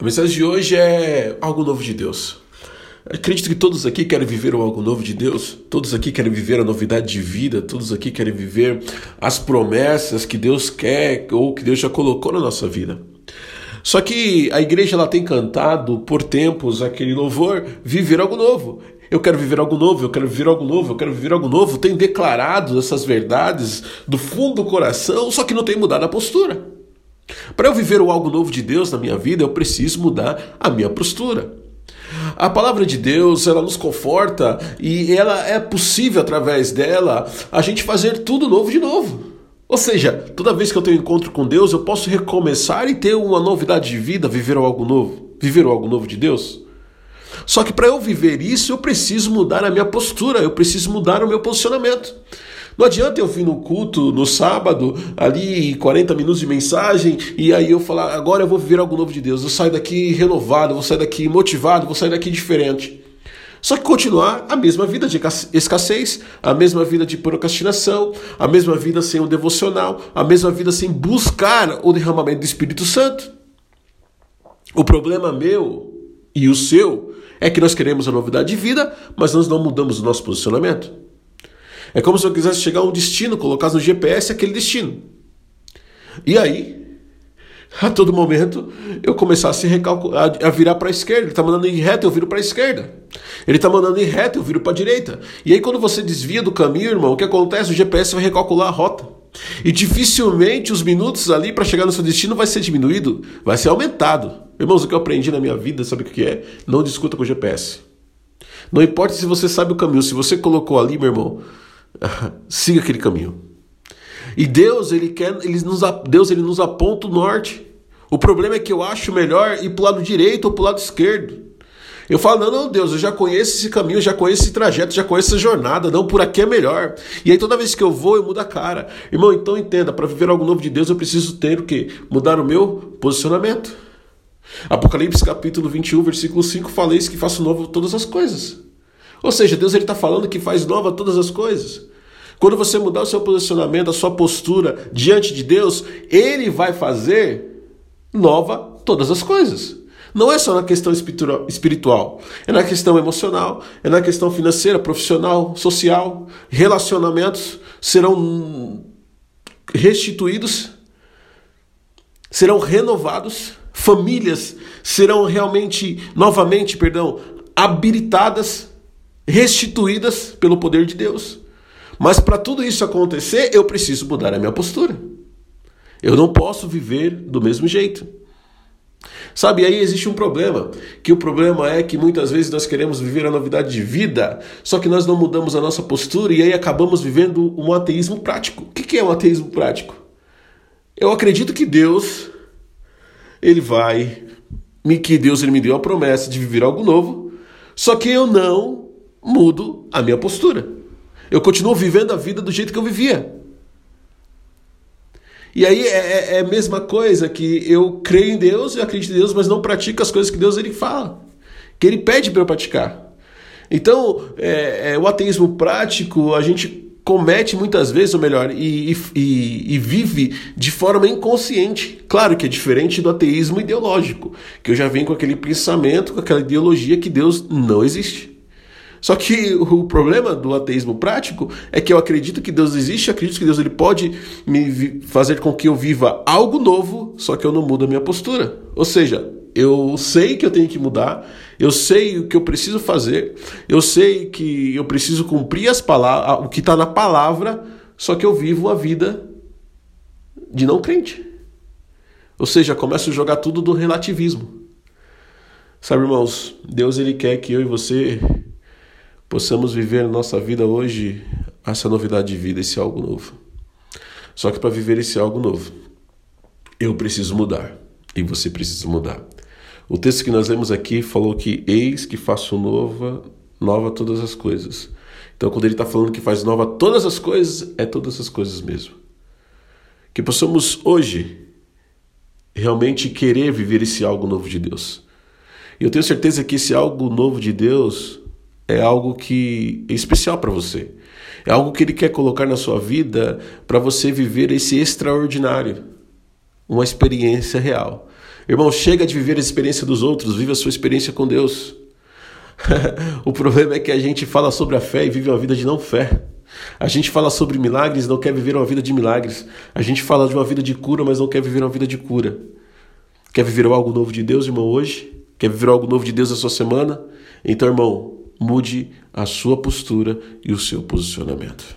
A mensagem de hoje é algo novo de Deus. Acredito que todos aqui querem viver algo novo de Deus, todos aqui querem viver a novidade de vida, todos aqui querem viver as promessas que Deus quer ou que Deus já colocou na nossa vida. Só que a igreja ela tem cantado por tempos aquele louvor, viver algo novo. Eu quero viver algo novo, eu quero viver algo novo, eu quero viver algo novo. Tem declarado essas verdades do fundo do coração, só que não tem mudado a postura. Para eu viver o algo novo de Deus na minha vida, eu preciso mudar a minha postura. A palavra de Deus, ela nos conforta e ela é possível através dela a gente fazer tudo novo de novo. Ou seja, toda vez que eu tenho encontro com Deus, eu posso recomeçar e ter uma novidade de vida, viver algo novo, viver algo novo de Deus. Só que para eu viver isso, eu preciso mudar a minha postura, eu preciso mudar o meu posicionamento. Não adianta eu vir no culto no sábado, ali 40 minutos de mensagem, e aí eu falar, agora eu vou viver algo novo de Deus. Eu saio daqui renovado, vou sair daqui motivado, vou sair daqui diferente. Só que continuar a mesma vida de escassez, a mesma vida de procrastinação, a mesma vida sem o devocional, a mesma vida sem buscar o derramamento do Espírito Santo. O problema meu e o seu é que nós queremos a novidade de vida, mas nós não mudamos o nosso posicionamento. É como se eu quisesse chegar a um destino, colocasse no GPS aquele destino. E aí, a todo momento, eu começasse a, a virar para a esquerda. Ele está mandando ir reto, eu viro para a esquerda. Ele está mandando ir reto, eu viro para a direita. E aí, quando você desvia do caminho, irmão, o que acontece? O GPS vai recalcular a rota. E dificilmente os minutos ali para chegar no seu destino vai ser diminuído, vai ser aumentado. Irmãos, o que eu aprendi na minha vida, sabe o que é? Não discuta com o GPS. Não importa se você sabe o caminho, se você colocou ali, meu irmão, siga aquele caminho. E Deus, ele quer, ele nos, Deus ele nos aponta o norte. O problema é que eu acho melhor ir para o lado direito ou para o lado esquerdo. Eu falo, não, não, Deus, eu já conheço esse caminho, já conheço esse trajeto, já conheço essa jornada, não, por aqui é melhor. E aí toda vez que eu vou, eu mudo a cara. Irmão, então entenda, para viver algo novo de Deus, eu preciso ter o quê? Mudar o meu posicionamento. Apocalipse capítulo 21, versículo 5, falei que faço novo todas as coisas. Ou seja, Deus está falando que faz nova todas as coisas. Quando você mudar o seu posicionamento, a sua postura diante de Deus, Ele vai fazer nova todas as coisas. Não é só na questão espiritual, é na questão emocional, é na questão financeira, profissional, social. Relacionamentos serão restituídos, serão renovados, famílias serão realmente, novamente, perdão, habilitadas restituídas pelo poder de Deus. Mas para tudo isso acontecer, eu preciso mudar a minha postura. Eu não posso viver do mesmo jeito. Sabe, aí existe um problema, que o problema é que muitas vezes nós queremos viver a novidade de vida, só que nós não mudamos a nossa postura e aí acabamos vivendo um ateísmo prático. O que é um ateísmo prático? Eu acredito que Deus, Ele vai, que Deus ele me deu a promessa de viver algo novo, só que eu não mudo a minha postura. Eu continuo vivendo a vida do jeito que eu vivia. E aí é, é, é a mesma coisa que eu creio em Deus, eu acredito em Deus, mas não pratico as coisas que Deus ele fala, que Ele pede para eu praticar. Então, é, é, o ateísmo prático, a gente comete muitas vezes, ou melhor, e, e, e, vive de forma inconsciente. Claro que é diferente do ateísmo ideológico, que eu já venho com aquele pensamento, com aquela ideologia que Deus não existe. Só que o problema do ateísmo prático é que eu acredito que Deus existe, acredito que Deus ele pode me fazer com que eu viva algo novo, só que eu não mudo a minha postura. Ou seja, eu sei que eu tenho que mudar, eu sei o que eu preciso fazer, eu sei que eu preciso cumprir as palavras, o que está na palavra, só que eu vivo a vida de não crente. Ou seja, começo a jogar tudo do relativismo. Sabe, irmãos, Deus ele quer que eu e você possamos viver a nossa vida hoje essa novidade de vida, esse algo novo. Só que para viver esse algo novo, eu preciso mudar e você precisa mudar. O texto que nós lemos aqui falou que eis que faço nova, nova todas as coisas. Então, quando ele está falando que faz nova todas as coisas, é todas as coisas mesmo. Que possamos hoje realmente querer viver esse algo novo de Deus. E eu tenho certeza que esse algo novo de Deus é algo que é especial para você. É algo que ele quer colocar na sua vida para você viver esse extraordinário, uma experiência real. Irmão, chega de viver a experiência dos outros, vive a sua experiência com Deus. o problema é que a gente fala sobre a fé e vive uma vida de não fé. A gente fala sobre milagres e não quer viver uma vida de milagres. A gente fala de uma vida de cura, mas não quer viver uma vida de cura. Quer viver algo novo de Deus, irmão, hoje? Quer viver algo novo de Deus na sua semana? Então, irmão, mude a sua postura e o seu posicionamento.